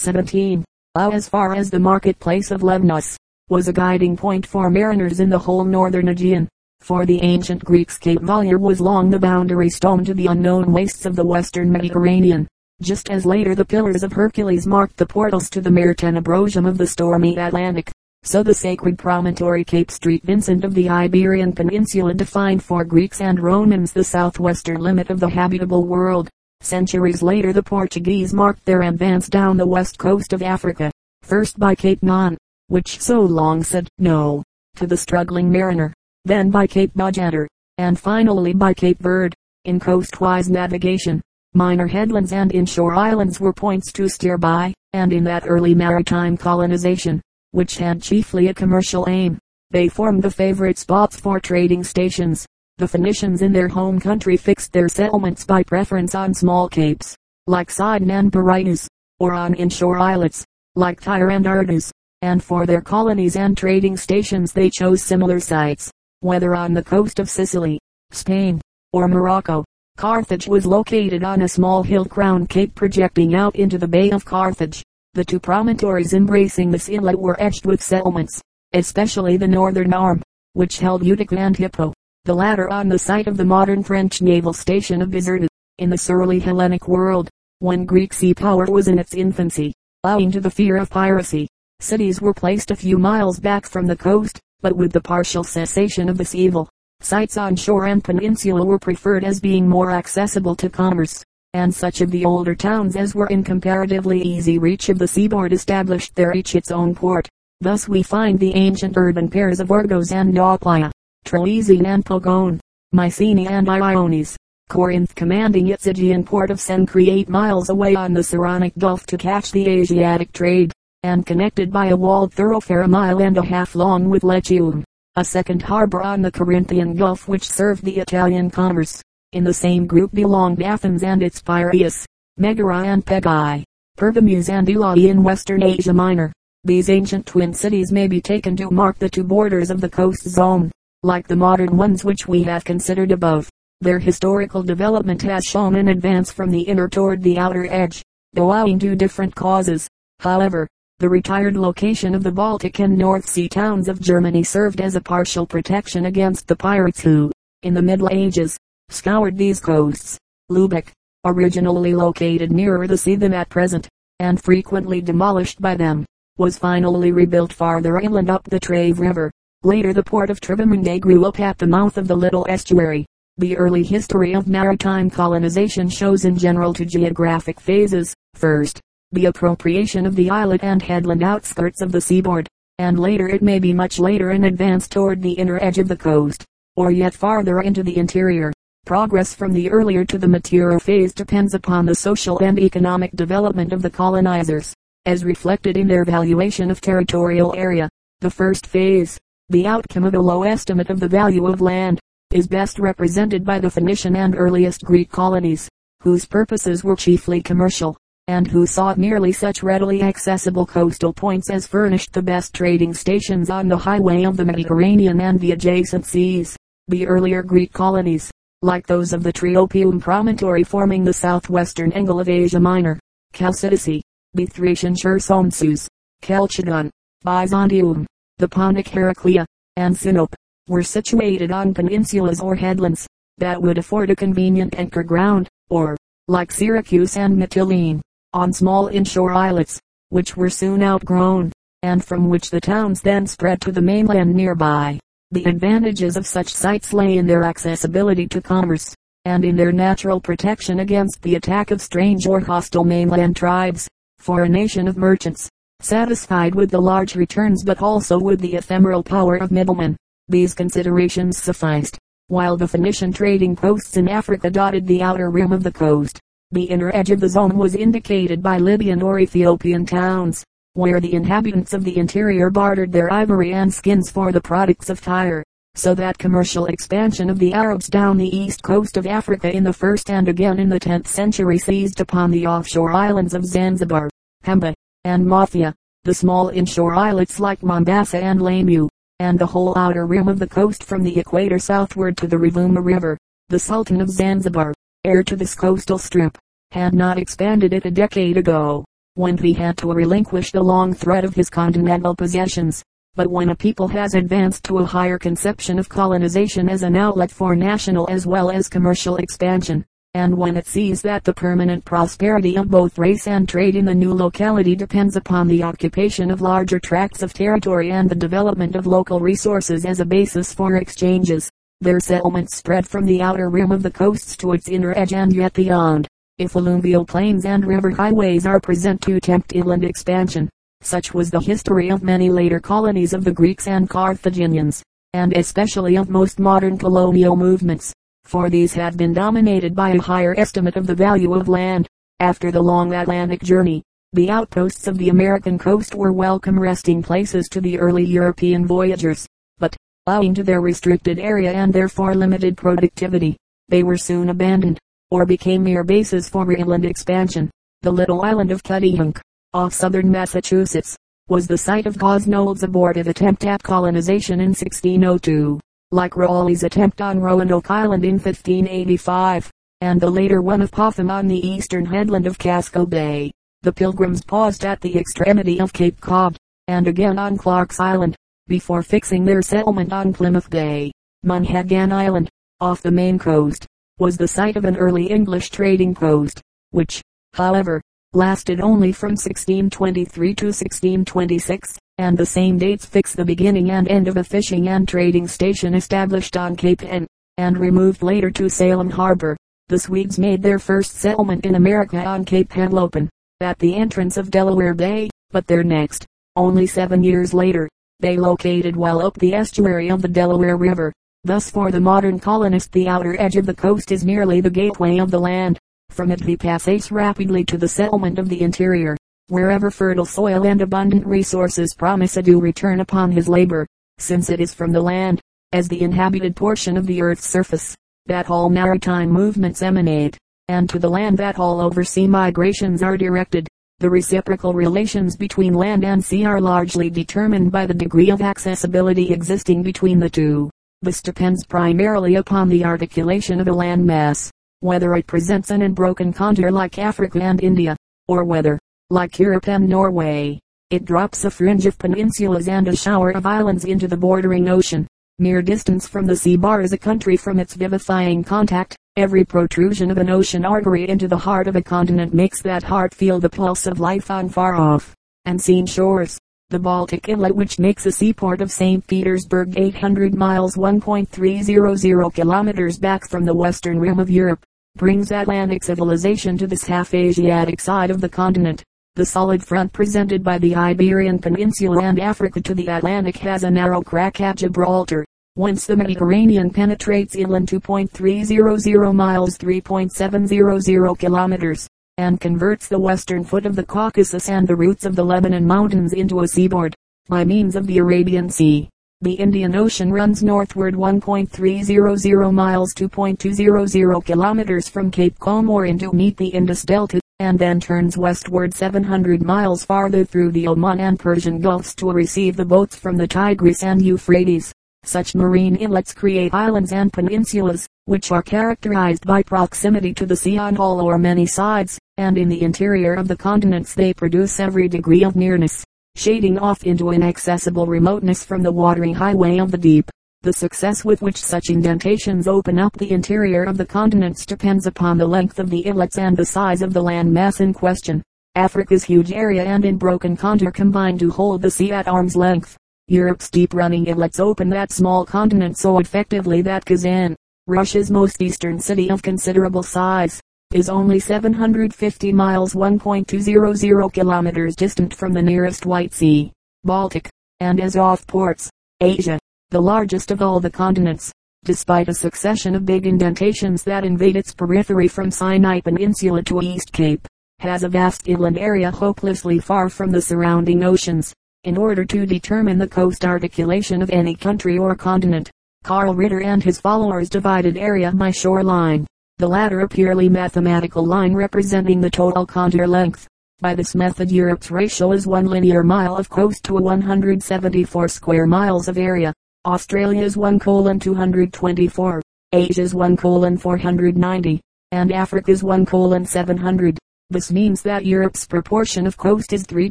17. As far as the marketplace of Lemnos, was a guiding point for mariners in the whole northern Aegean. For the ancient Greeks Cape Valier was long the boundary stone to the unknown wastes of the western Mediterranean, just as later the Pillars of Hercules marked the portals to the mare tenebrosum of the stormy Atlantic. So the sacred promontory Cape St. Vincent of the Iberian Peninsula defined for Greeks and Romans the southwestern limit of the habitable world. Centuries later the Portuguese marked their advance down the west coast of Africa, first by Cape Non, which so long said no to the struggling mariner, then by Cape Bojador, and finally by Cape Verde. In coastwise navigation, minor headlands and inshore islands were points to steer by, and in that early maritime colonization, which had chiefly a commercial aim, they formed the favorite spots for trading stations. The Phoenicians in their home country fixed their settlements by preference on small capes, like Sidon and Berytus, or on inshore islets, like Tyre and Ardus, and for their colonies and trading stations they chose similar sites, whether on the coast of Sicily, Spain, or Morocco. Carthage was located on a small hill-crowned cape projecting out into the Bay of Carthage. The two promontories embracing this inlet were etched with settlements, especially the northern arm, which held Utica and Hippo the latter on the site of the modern French naval station of Bizerta, in the early Hellenic world, when Greek sea power was in its infancy. Owing to the fear of piracy, cities were placed a few miles back from the coast, but with the partial cessation of this evil, sites on shore and peninsula were preferred as being more accessible to commerce, and such of the older towns as were in comparatively easy reach of the seaboard established there each its own port. Thus we find the ancient urban pairs of Argos and Nauplia, Troezen and Pogone, Mycenae and Iones, Corinth commanding its Aegean port of Cenchreae eight miles away on the Saronic Gulf to catch the Asiatic trade, and connected by a walled thoroughfare a mile and a half long with Lechaeum, a second harbor on the Corinthian Gulf which served the Italian commerce. In the same group belonged Athens and its Piraeus, Megara and Pegae, Pergamus and Elae in western Asia Minor. These ancient twin cities may be taken to mark the two borders of the coast zone like the modern ones which we have considered above. Their historical development has shown an advance from the inner toward the outer edge, though owing to different causes. However, the retired location of the Baltic and North Sea towns of Germany served as a partial protection against the pirates who, in the Middle Ages, scoured these coasts. Lubeck, originally located nearer the sea than at present, and frequently demolished by them, was finally rebuilt farther inland up the Trave River. Later the port of Travemünde grew up at the mouth of the little estuary. The early history of maritime colonization shows in general two geographic phases. First, the appropriation of the islet and headland outskirts of the seaboard, and later it may be much later an advance toward the inner edge of the coast, or yet farther into the interior. Progress from the earlier to the maturer phase depends upon the social and economic development of the colonizers, as reflected in their valuation of territorial area. The first phase, the outcome of a low estimate of the value of land, is best represented by the Phoenician and earliest Greek colonies, whose purposes were chiefly commercial, and who sought merely such readily accessible coastal points as furnished the best trading stations on the highway of the Mediterranean and the adjacent seas. The earlier Greek colonies, like those of the Triopium promontory forming the southwestern angle of Asia Minor, Chalcidice, the Thracian Chersonesus, Chalcedon, Byzantium, the Pontic Heraclea, and Sinope, were situated on peninsulas or headlands, that would afford a convenient anchor ground, or, like Syracuse and Mytilene, on small inshore islets, which were soon outgrown, and from which the towns then spread to the mainland nearby. The advantages of such sites lay in their accessibility to commerce, and in their natural protection against the attack of strange or hostile mainland tribes. For a nation of merchants, satisfied with the large returns but also with the ephemeral power of middlemen. These considerations sufficed, while the Phoenician trading posts in Africa dotted the outer rim of the coast. The inner edge of the zone was indicated by Libyan or Ethiopian towns, where the inhabitants of the interior bartered their ivory and skins for the products of Tyre, so that commercial expansion of the Arabs down the east coast of Africa in the first and again in the 10th century seized upon the offshore islands of Zanzibar, Pemba, and Mafia, the small inshore islets like Mombasa and Lamu, and the whole outer rim of the coast from the equator southward to the Ruvuma River. The Sultan of Zanzibar, heir to this coastal strip, had not expanded it a decade ago. when he had to relinquish the long thread of his continental possessions. But when a people has advanced to a higher conception of colonization as an outlet for national as well as commercial expansion, and when it sees that the permanent prosperity of both race and trade in the new locality depends upon the occupation of larger tracts of territory and the development of local resources as a basis for exchanges, their settlements spread from the outer rim of the coasts to its inner edge and yet beyond. If alluvial plains and river highways are present to tempt inland expansion, such was the history of many later colonies of the Greeks and Carthaginians, and especially of most modern colonial movements for these had been dominated by a higher estimate of the value of land. After the long Atlantic journey, the outposts of the American coast were welcome resting places to the early European voyagers, but, owing to their restricted area and therefore limited productivity, they were soon abandoned, or became mere bases for inland expansion. The little island of Cuttyhunk, off southern Massachusetts, was the site of Gosnold's abortive attempt at colonization in 1602 like Raleigh's attempt on Roanoke Island in 1585, and the later one of Popham on the eastern headland of Casco Bay. The pilgrims paused at the extremity of Cape Cod, and again on Clark's Island, before fixing their settlement on Plymouth Bay. Monhegan Island, off the main coast, was the site of an early English trading post, which, however, lasted only from 1623 to 1626 and the same dates fix the beginning and end of a fishing and trading station established on Cape Ann, and removed later to Salem Harbor. The Swedes made their first settlement in America on Cape Henlopen, at the entrance of Delaware Bay, but their next, only seven years later, they located well up the estuary of the Delaware River. Thus for the modern colonist the outer edge of the coast is merely the gateway of the land. From it he passes rapidly to the settlement of the interior wherever fertile soil and abundant resources promise a due return upon his labor, since it is from the land, as the inhabited portion of the earth's surface, that all maritime movements emanate, and to the land that all oversea migrations are directed. The reciprocal relations between land and sea are largely determined by the degree of accessibility existing between the two. This depends primarily upon the articulation of a land mass, whether it presents an unbroken contour like Africa and India, or whether, like Europe and Norway, it drops a fringe of peninsulas and a shower of islands into the bordering ocean. Mere distance from the sea bars a country from its vivifying contact. Every protrusion of an ocean artery into the heart of a continent makes that heart feel the pulse of life on far off, and seen shores. The Baltic Inlet which makes a seaport of St. Petersburg 800 miles 1.300 kilometers back from the western rim of Europe, brings Atlantic civilization to this half Asiatic side of the continent. The solid front presented by the Iberian Peninsula and Africa to the Atlantic has a narrow crack at Gibraltar, whence the Mediterranean penetrates inland 2.300 miles 3.700 kilometers, and converts the western foot of the Caucasus and the roots of the Lebanon Mountains into a seaboard, by means of the Arabian Sea. The Indian Ocean runs northward 1.300 miles 2.200 kilometers from Cape Comorin to meet the Indus Delta and then turns westward 700 miles farther through the Oman and Persian Gulfs to receive the boats from the Tigris and Euphrates. Such marine inlets create islands and peninsulas, which are characterized by proximity to the sea on all or many sides, and in the interior of the continents they produce every degree of nearness, shading off into inaccessible remoteness from the watery highway of the deep. The success with which such indentations open up the interior of the continents depends upon the length of the inlets and the size of the land mass in question. Africa's huge area and unbroken contour combine to hold the sea at arm's length. Europe's deep running inlets open that small continent so effectively that Kazan, Russia's most eastern city of considerable size, is only 750 miles 1.200 kilometers distant from the nearest White Sea, Baltic, and Azov ports, Asia the largest of all the continents, despite a succession of big indentations that invade its periphery from Sinai Peninsula to East Cape, has a vast inland area hopelessly far from the surrounding oceans. In order to determine the coast articulation of any country or continent, Carl Ritter and his followers divided area by shoreline, the latter a purely mathematical line representing the total contour length. By this method Europe's ratio is one linear mile of coast to 174 square miles of area. Australia's 1 colon 224, Asia's 1 colon 490, and Africa's 1 colon 700. This means that Europe's proportion of coast is three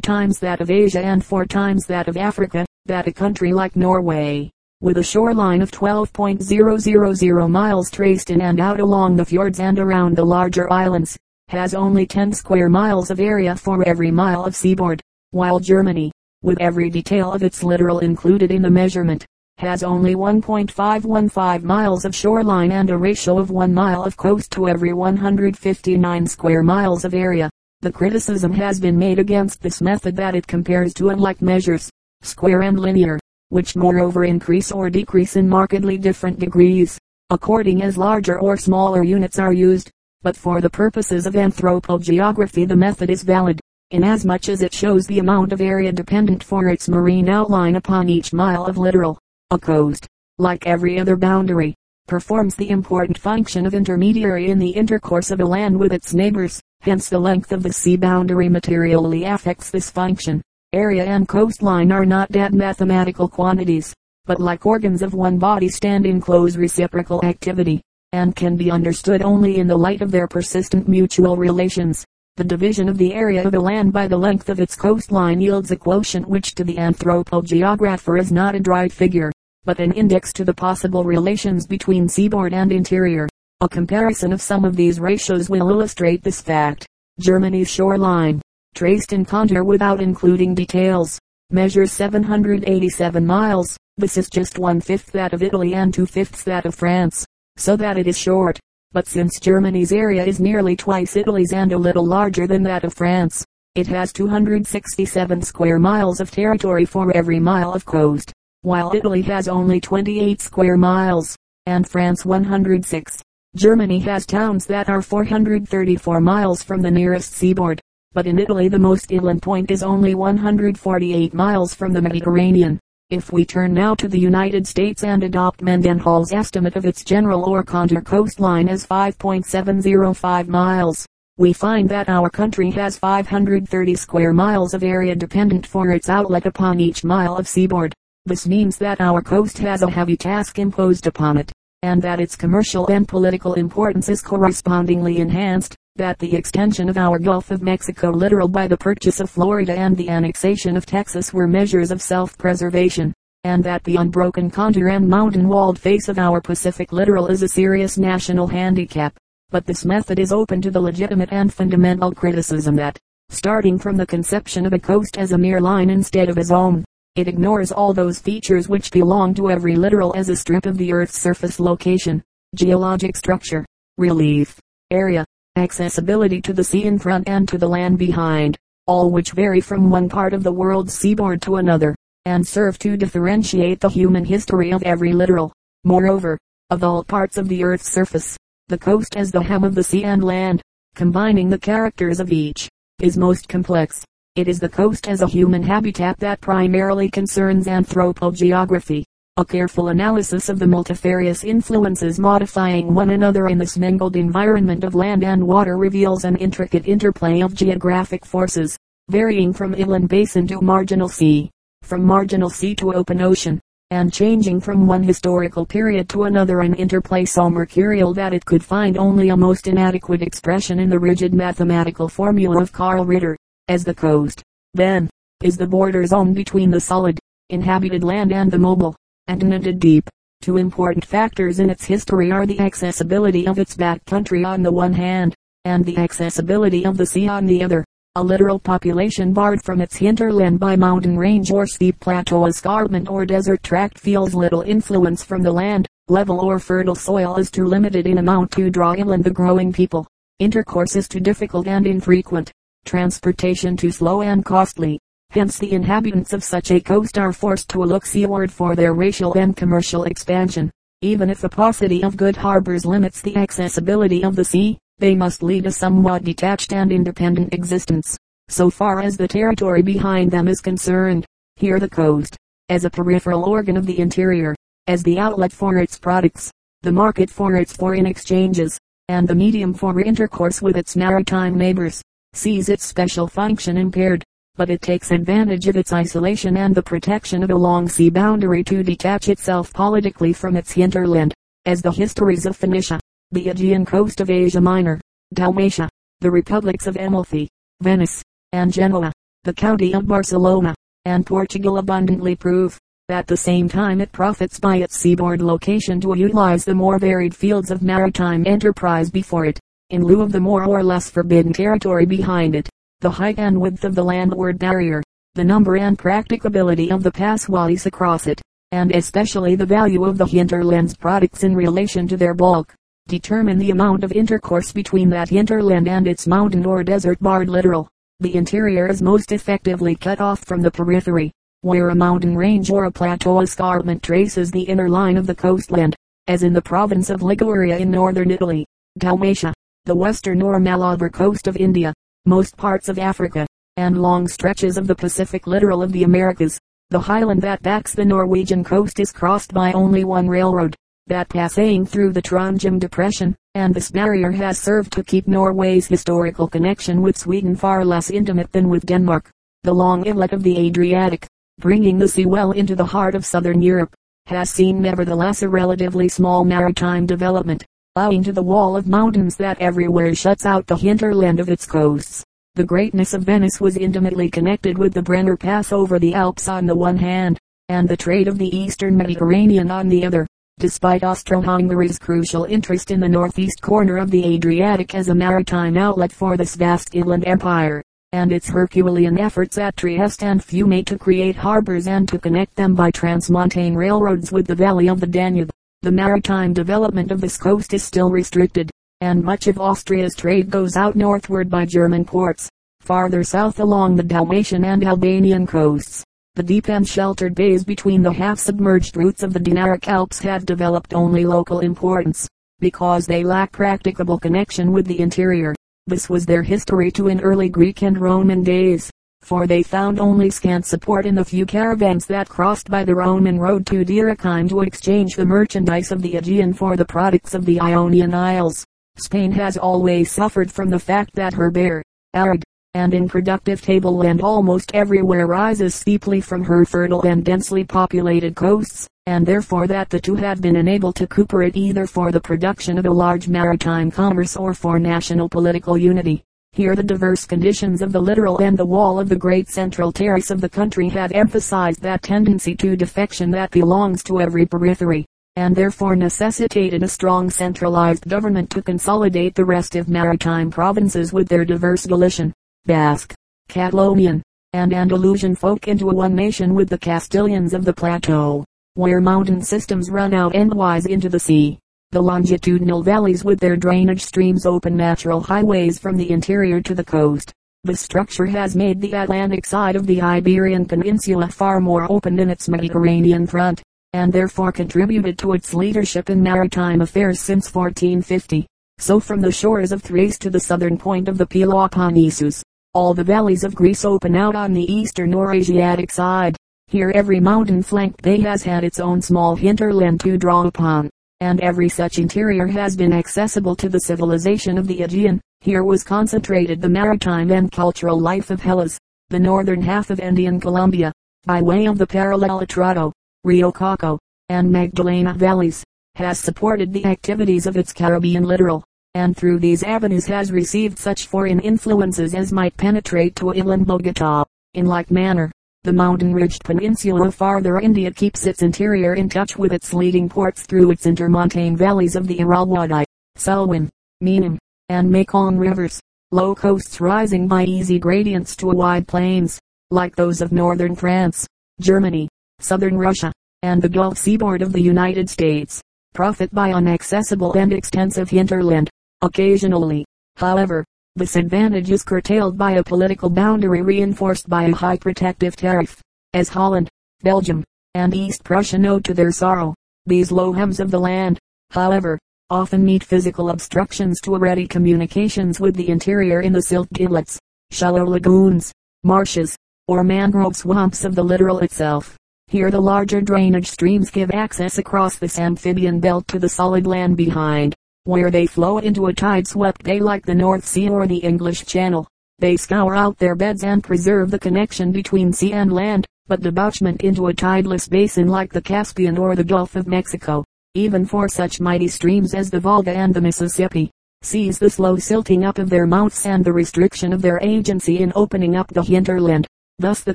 times that of Asia and four times that of Africa, that a country like Norway, with a shoreline of 12.000 miles traced in and out along the fjords and around the larger islands, has only 10 square miles of area for every mile of seaboard, while Germany, with every detail of its littoral included in the measurement, has only 1.515 miles of shoreline and a ratio of 1 mile of coast to every 159 square miles of area. The criticism has been made against this method that it compares to unlike measures, square and linear, which moreover increase or decrease in markedly different degrees, according as larger or smaller units are used. But for the purposes of anthropogeography the method is valid, inasmuch as it shows the amount of area dependent for its marine outline upon each mile of littoral. A coast, like every other boundary, performs the important function of intermediary in the intercourse of a land with its neighbors. Hence the length of the sea boundary materially affects this function. Area and coastline are not dead mathematical quantities, but like organs of one body stand in close reciprocal activity, and can be understood only in the light of their persistent mutual relations. The division of the area of a land by the length of its coastline yields a quotient which to the anthropogeographer is not a dry figure, but an index to the possible relations between seaboard and interior. A comparison of some of these ratios will illustrate this fact. Germany's shoreline, traced in contour without including details, measures 787 miles. This is just one-fifth that of Italy and two-fifths that of France, so that it is short. But since Germany's area is nearly twice Italy's and a little larger than that of France, it has 267 square miles of territory for every mile of coast, while Italy has only 28 square miles, and France 106. Germany has towns that are 434 miles from the nearest seaboard, but in Italy the most inland point is only 148 miles from the Mediterranean. If we turn now to the United States and adopt Mendenhall's estimate of its general or contour coastline as 5.705 miles, we find that our country has 530 square miles of area dependent for its outlet upon each mile of seaboard. This means that our coast has a heavy task imposed upon it, and that its commercial and political importance is correspondingly enhanced that the extension of our Gulf of Mexico littoral by the purchase of Florida and the annexation of Texas were measures of self-preservation, and that the unbroken contour and mountain-walled face of our Pacific littoral is a serious national handicap. But this method is open to the legitimate and fundamental criticism that, starting from the conception of a coast as a mere line instead of a zone, it ignores all those features which belong to every littoral as a strip of the earth's surface location, geologic structure, relief, area, accessibility to the sea in front and to the land behind, all which vary from one part of the world's seaboard to another, and serve to differentiate the human history of every littoral. Moreover, of all parts of the earth's surface, the coast as the hem of the sea and land, combining the characters of each, is most complex. It is the coast as a human habitat that primarily concerns anthropogeography. A careful analysis of the multifarious influences modifying one another in this mingled environment of land and water reveals an intricate interplay of geographic forces, varying from inland basin to marginal sea, from marginal sea to open ocean, and changing from one historical period to another an interplay so mercurial that it could find only a most inadequate expression in the rigid mathematical formula of Carl Ritter, as the coast, then, is the border zone between the solid, inhabited land and the mobile, and deep. Two important factors in its history are the accessibility of its back country on the one hand, and the accessibility of the sea on the other. A literal population barred from its hinterland by mountain range or steep plateau escarpment or desert tract feels little influence from the land. Level or fertile soil is too limited in amount to draw inland the growing people. Intercourse is too difficult and infrequent. Transportation too slow and costly. Hence the inhabitants of such a coast are forced to look seaward for their racial and commercial expansion. Even if the paucity of good harbors limits the accessibility of the sea, they must lead a somewhat detached and independent existence, so far as the territory behind them is concerned. Here the coast, as a peripheral organ of the interior, as the outlet for its products, the market for its foreign exchanges, and the medium for intercourse with its maritime neighbors, sees its special function impaired but it takes advantage of its isolation and the protection of a long sea boundary to detach itself politically from its hinterland, as the histories of Phoenicia, the Aegean coast of Asia Minor, Dalmatia, the republics of Amalfi, Venice, and Genoa, the county of Barcelona, and Portugal abundantly prove, at the same time it profits by its seaboard location to utilize the more varied fields of maritime enterprise before it, in lieu of the more or less forbidden territory behind it. The height and width of the landward barrier, the number and practicability of the passways across it, and especially the value of the hinterland's products in relation to their bulk, determine the amount of intercourse between that hinterland and its mountain or desert barred littoral. The interior is most effectively cut off from the periphery, where a mountain range or a plateau escarpment traces the inner line of the coastland, as in the province of Liguria in northern Italy, Dalmatia, the western or Malabar coast of India, most parts of Africa, and long stretches of the Pacific littoral of the Americas. The highland that backs the Norwegian coast is crossed by only one railroad, that passing through the Trondheim depression, and this barrier has served to keep Norway's historical connection with Sweden far less intimate than with Denmark. The long inlet of the Adriatic, bringing the sea well into the heart of southern Europe, has seen nevertheless a relatively small maritime development, owing to the wall of mountains that everywhere shuts out the hinterland of its coasts. The greatness of Venice was intimately connected with the Brenner Pass over the Alps on the one hand, and the trade of the eastern Mediterranean on the other. Despite Austro-Hungary's crucial interest in the northeast corner of the Adriatic as a maritime outlet for this vast inland empire, and its Herculean efforts at Trieste and Fiume to create harbors and to connect them by transmontane railroads with the valley of the Danube, the maritime development of this coast is still restricted and much of Austria's trade goes out northward by German ports. Farther south along the Dalmatian and Albanian coasts, the deep and sheltered bays between the half-submerged roots of the Dinaric Alps have developed only local importance, because they lack practicable connection with the interior. This was their history to in early Greek and Roman days, for they found only scant support in the few caravans that crossed by the Roman road to Dyrrhachium to exchange the merchandise of the Aegean for the products of the Ionian Isles. Spain has always suffered from the fact that her bare, arid, and unproductive tableland almost everywhere rises steeply from her fertile and densely populated coasts, and therefore that the two have been unable to cooperate either for the production of a large maritime commerce or for national political unity. Here the diverse conditions of the littoral and the wall of the great central terrace of the country had emphasized that tendency to defection that belongs to every periphery and therefore necessitated a strong centralized government to consolidate the rest of maritime provinces with their diverse Galician, Basque, Catalonian, and Andalusian folk into a one nation with the Castilians of the plateau, where mountain systems run out endwise into the sea. The longitudinal valleys with their drainage streams open natural highways from the interior to the coast. The structure has made the Atlantic side of the Iberian Peninsula far more open than its Mediterranean front and therefore contributed to its leadership in maritime affairs since 1450. So from the shores of Thrace to the southern point of the Peloponnesus, all the valleys of Greece open out on the eastern or Asiatic side. Here every mountain flanked bay has had its own small hinterland to draw upon, and every such interior has been accessible to the civilization of the Aegean. Here was concentrated the maritime and cultural life of Hellas, the northern half of Indian Columbia, by way of the parallel Atrato, Rio Coco, and Magdalena valleys, has supported the activities of its Caribbean littoral, and through these avenues has received such foreign influences as might penetrate to inland Bogota. In like manner, the mountain-ridged peninsula of farther India keeps its interior in touch with its leading ports through its intermontane valleys of the Irrawaddy, Salween, Menam, and Mekong rivers, low coasts rising by easy gradients to wide plains, like those of northern France, Germany, southern Russia, and the Gulf seaboard of the United States, profit by inaccessible and extensive hinterland. Occasionally, however, this advantage is curtailed by a political boundary reinforced by a high protective tariff, as Holland, Belgium, and East Prussia know to their sorrow. These low hems of the land, however, often meet physical obstructions to ready communications with the interior in the silt inlets, shallow lagoons, marshes, or mangrove swamps of the littoral itself. Here the larger drainage streams give access across this amphibian belt to the solid land behind, where they flow into a tide-swept bay like the North Sea or the English Channel. They scour out their beds and preserve the connection between sea and land, but debouchment into a tideless basin like the Caspian or the Gulf of Mexico, even for such mighty streams as the Volga and the Mississippi, sees the slow silting up of their mouths and the restriction of their agency in opening up the hinterland. Thus the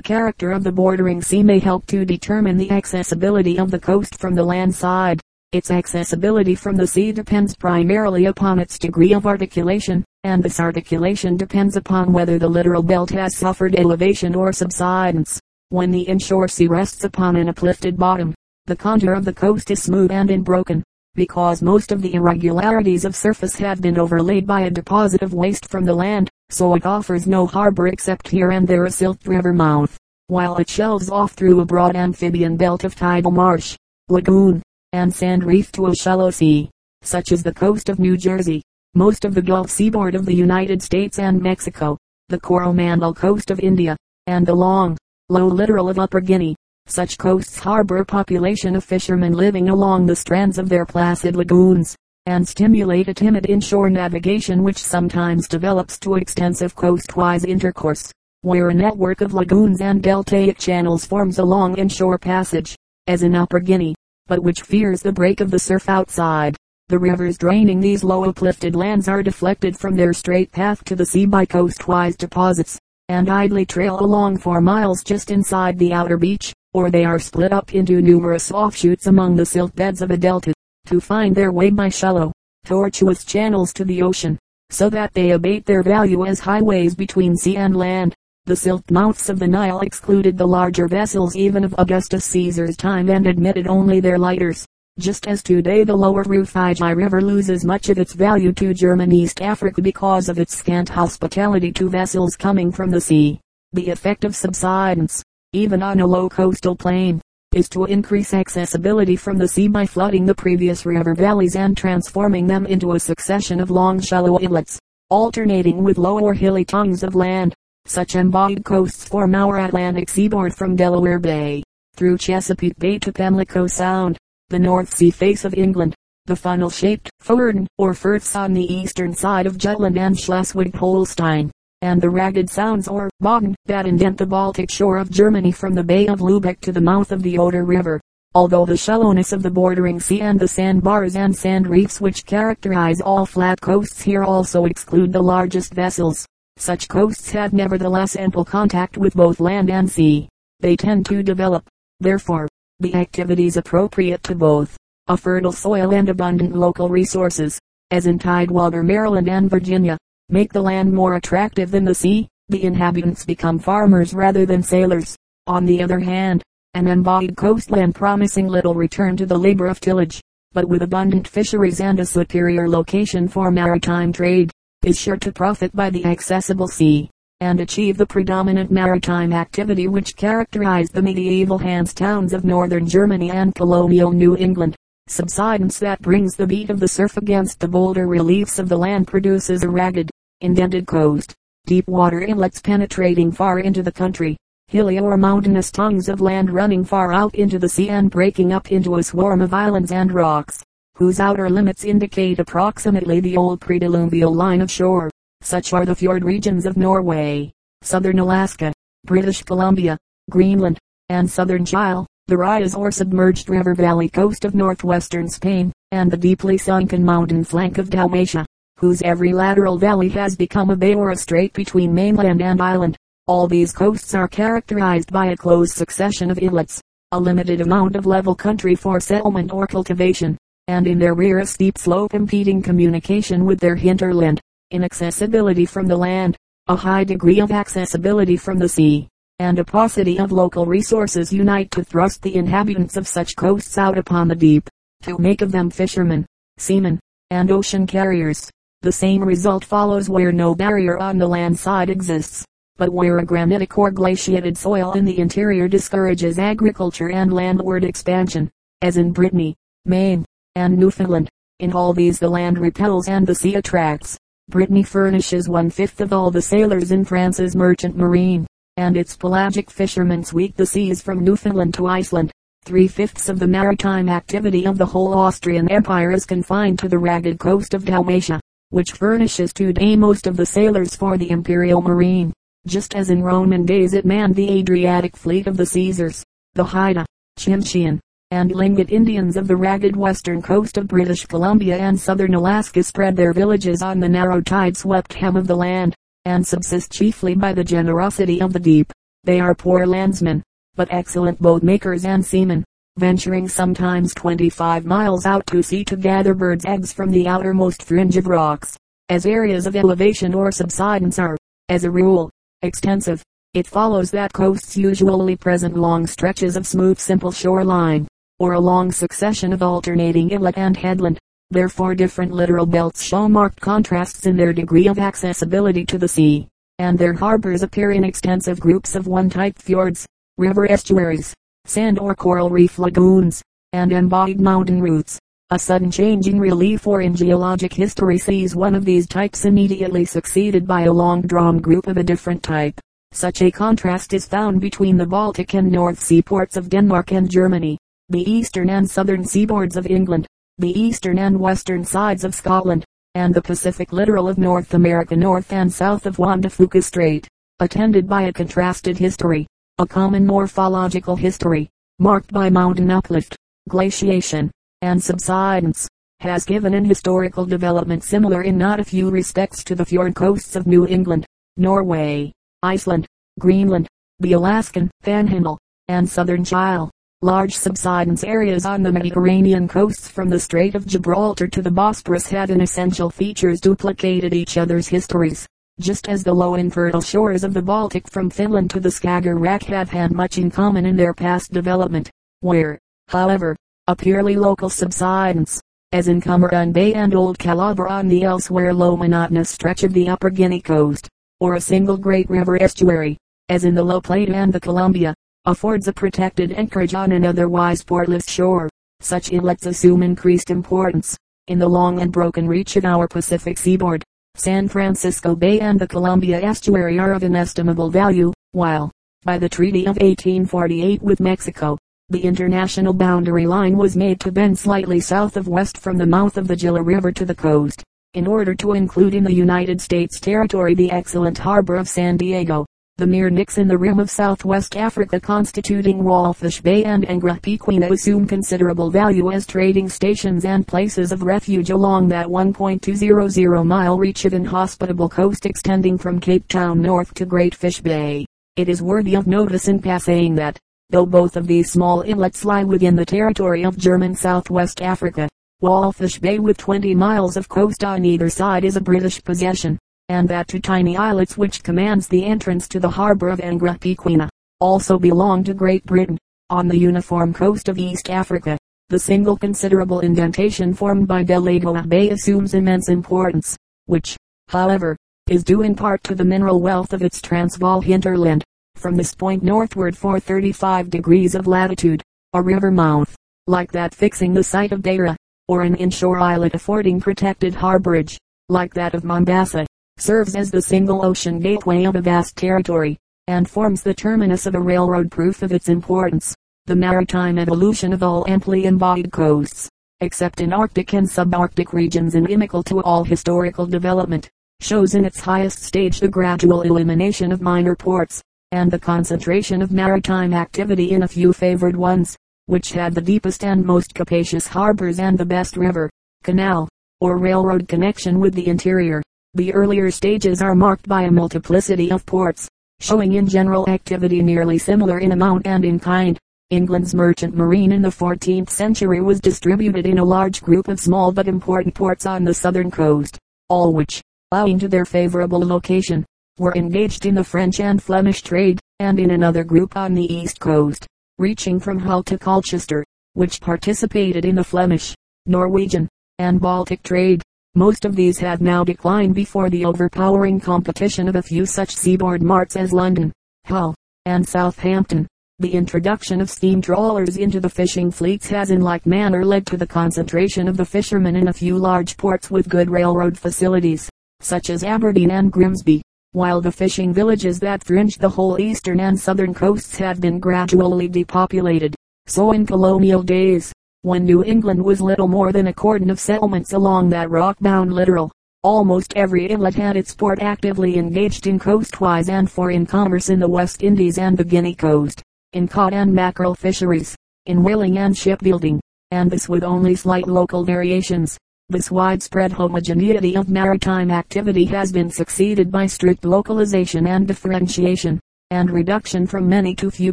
character of the bordering sea may help to determine the accessibility of the coast from the land side. Its accessibility from the sea depends primarily upon its degree of articulation, and this articulation depends upon whether the littoral belt has suffered elevation or subsidence. When the inshore sea rests upon an uplifted bottom, the contour of the coast is smooth and unbroken, because most of the irregularities of surface have been overlaid by a deposit of waste from the land, so it offers no harbor except here and there a silt river mouth, while it shelves off through a broad amphibian belt of tidal marsh, lagoon, and sand reef to a shallow sea, such as the coast of New Jersey, most of the Gulf seaboard of the United States and Mexico, the Coromandel coast of India, and the long, low littoral of Upper Guinea. Such coasts harbor a population of fishermen living along the strands of their placid lagoons, and stimulate a timid inshore navigation which sometimes develops to extensive coastwise intercourse, where a network of lagoons and deltaic channels forms a long inshore passage, as in Upper Guinea, but which fears the break of the surf outside. The rivers draining these low uplifted lands are deflected from their straight path to the sea by coastwise deposits, and idly trail along for miles just inside the outer beach, or they are split up into numerous offshoots among the silt beds of a delta, to find their way by shallow, tortuous channels to the ocean, so that they abate their value as highways between sea and land. The silt mouths of the Nile excluded the larger vessels even of Augustus Caesar's time and admitted only their lighters. Just as today the lower Rufiji River loses much of its value to German East Africa because of its scant hospitality to vessels coming from the sea. The effect of subsidence, even on a low coastal plain, is to increase accessibility from the sea by flooding the previous river valleys and transforming them into a succession of long shallow inlets, alternating with low or hilly tongues of land. Such embayed coasts form our Atlantic seaboard from Delaware Bay, through Chesapeake Bay to Pamlico Sound the North Sea face of England, the funnel-shaped Furden or Firths on the eastern side of Jutland and Schleswig-Holstein, and the ragged sounds or Bodden that indent the Baltic shore of Germany from the Bay of Lubeck to the mouth of the Oder River. Although the shallowness of the bordering sea and the sandbars and sand reefs which characterize all flat coasts here also exclude the largest vessels, such coasts have nevertheless ample contact with both land and sea. They tend to develop, therefore, the activities appropriate to both, a fertile soil and abundant local resources, as in Tidewater, Maryland and Virginia, make the land more attractive than the sea. The inhabitants become farmers rather than sailors. On the other hand, an embodied coastland promising little return to the labor of tillage, but with abundant fisheries and a superior location for maritime trade, is sure to profit by the accessible sea and achieve the predominant maritime activity which characterized the medieval Hanse towns of northern Germany and colonial New England. Subsidence that brings the beat of the surf against the boulder reliefs of the land produces a ragged, indented coast, deep water inlets penetrating far into the country, hilly or mountainous tongues of land running far out into the sea and breaking up into a swarm of islands and rocks, whose outer limits indicate approximately the old pre-diluvial line of shore. Such are the fjord regions of Norway, southern Alaska, British Columbia, Greenland, and southern Chile, the Rias or submerged river valley coast of northwestern Spain, and the deeply sunken mountain flank of Dalmatia, whose every lateral valley has become a bay or a strait between mainland and island. All these coasts are characterized by a close succession of inlets, a limited amount of level country for settlement or cultivation, and in their rear a steep slope impeding communication with their hinterland inaccessibility from the land, a high degree of accessibility from the sea, and a paucity of local resources unite to thrust the inhabitants of such coasts out upon the deep, to make of them fishermen, seamen, and ocean carriers. The same result follows where no barrier on the land side exists, but where a granitic or glaciated soil in the interior discourages agriculture and landward expansion, as in Brittany, Maine, and Newfoundland. In all these the land repels and the sea attracts. Brittany furnishes one-fifth of all the sailors in France's merchant marine, and its pelagic fishermen sweep the seas from Newfoundland to Iceland. Three-fifths of the maritime activity of the whole Austrian Empire is confined to the ragged coast of Dalmatia, which furnishes today most of the sailors for the imperial marine, just as in Roman days it manned the Adriatic fleet of the Caesars. The Haida, Tsimshian, and Tlingit Indians of the ragged western coast of British Columbia and southern Alaska spread their villages on the narrow tide-swept hem of the land, and subsist chiefly by the generosity of the deep. They are poor landsmen, but excellent boat makers and seamen, venturing sometimes 25 miles out to sea to gather birds' eggs from the outermost fringe of rocks. As areas of elevation or subsidence are, as a rule, extensive, it follows that coasts usually present long stretches of smooth simple shoreline, or a long succession of alternating inlet and headland. Therefore different littoral belts show marked contrasts in their degree of accessibility to the sea, and their harbors appear in extensive groups of one-type fjords, river estuaries, sand or coral reef lagoons, and embodied mountain routes. A sudden change in relief or in geologic history sees one of these types immediately succeeded by a long-drawn group of a different type. Such a contrast is found between the Baltic and North Sea ports of Denmark and Germany the eastern and southern seaboards of England, the eastern and western sides of Scotland, and the Pacific littoral of North America north and south of Juan de Fuca Strait, attended by a contrasted history, a common morphological history, marked by mountain uplift, glaciation, and subsidence, has given an historical development similar in not a few respects to the fjord coasts of New England, Norway, Iceland, Greenland, the Alaskan, Panhandle, and southern Chile. Large subsidence areas on the Mediterranean coasts from the Strait of Gibraltar to the Bosporus had in essential features duplicated each other's histories, just as the low infertile shores of the Baltic from Finland to the Skagerrak have had much in common in their past development, where, however, a purely local subsidence, as in Comorin Bay and Old Calabar on the elsewhere low monotonous stretch of the Upper Guinea coast, or a single great river estuary, as in the La Plata and the Columbia, affords a protected anchorage on an otherwise portless shore. Such inlets assume increased importance. In the long and broken reach of our Pacific seaboard, San Francisco Bay and the Columbia Estuary are of inestimable value, while, by the Treaty of 1848 with Mexico, the international boundary line was made to bend slightly south of west from the mouth of the Gila River to the coast, in order to include in the United States territory the excellent harbor of San Diego the mere nicks in the rim of southwest Africa constituting Walfish Bay and Angra Pequena assume considerable value as trading stations and places of refuge along that 1.200 mile reach of inhospitable coast extending from Cape Town north to Great Fish Bay. It is worthy of notice in passing that, though both of these small inlets lie within the territory of German southwest Africa, Walfish Bay with 20 miles of coast on either side is a British possession and that two tiny islets which commands the entrance to the harbor of Angra Pequena, also belong to Great Britain. On the uniform coast of East Africa, the single considerable indentation formed by Delagoa Bay assumes immense importance, which, however, is due in part to the mineral wealth of its Transvaal hinterland. From this point northward for 35 degrees of latitude, a river mouth, like that fixing the site of Beira, or an inshore islet affording protected harborage, like that of Mombasa, serves as the single ocean gateway of a vast territory, and forms the terminus of a railroad proof of its importance. The maritime evolution of all amply embodied coasts, except in Arctic and subarctic regions inimical to all historical development, shows in its highest stage the gradual elimination of minor ports, and the concentration of maritime activity in a few favored ones, which had the deepest and most capacious harbors and the best river, canal, or railroad connection with the interior. The earlier stages are marked by a multiplicity of ports, showing in general activity nearly similar in amount and in kind. England's merchant marine in the 14th century was distributed in a large group of small but important ports on the southern coast, all which, owing to their favorable location, were engaged in the French and Flemish trade, and in another group on the east coast, reaching from Hull to Colchester, which participated in the Flemish, Norwegian, and Baltic trade. Most of these had now declined before the overpowering competition of a few such seaboard marts as London, Hull, and Southampton. The introduction of steam trawlers into the fishing fleets has in like manner led to the concentration of the fishermen in a few large ports with good railroad facilities, such as Aberdeen and Grimsby, while the fishing villages that fringed the whole eastern and southern coasts have been gradually depopulated. So in colonial days, when New England was little more than a cordon of settlements along that rock-bound littoral. Almost every inlet had its port actively engaged in coastwise and foreign commerce in the West Indies and the Guinea coast, in cod and mackerel fisheries, in whaling and shipbuilding, and this with only slight local variations. This widespread homogeneity of maritime activity has been succeeded by strict localization and differentiation, and reduction from many to few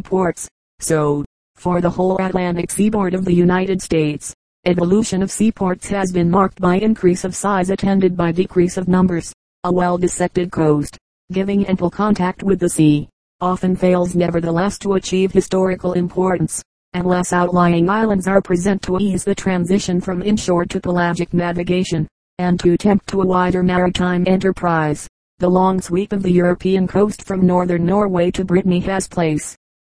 ports. So, for the whole Atlantic seaboard of the United States, evolution of seaports has been marked by increase of size attended by decrease of numbers. A well-dissected coast, giving ample contact with the sea, often fails nevertheless to achieve historical importance, unless outlying islands are present to ease the transition from inshore to pelagic navigation, and to tempt to a wider maritime enterprise. The long sweep of the European coast from northern Norway to Brittany has place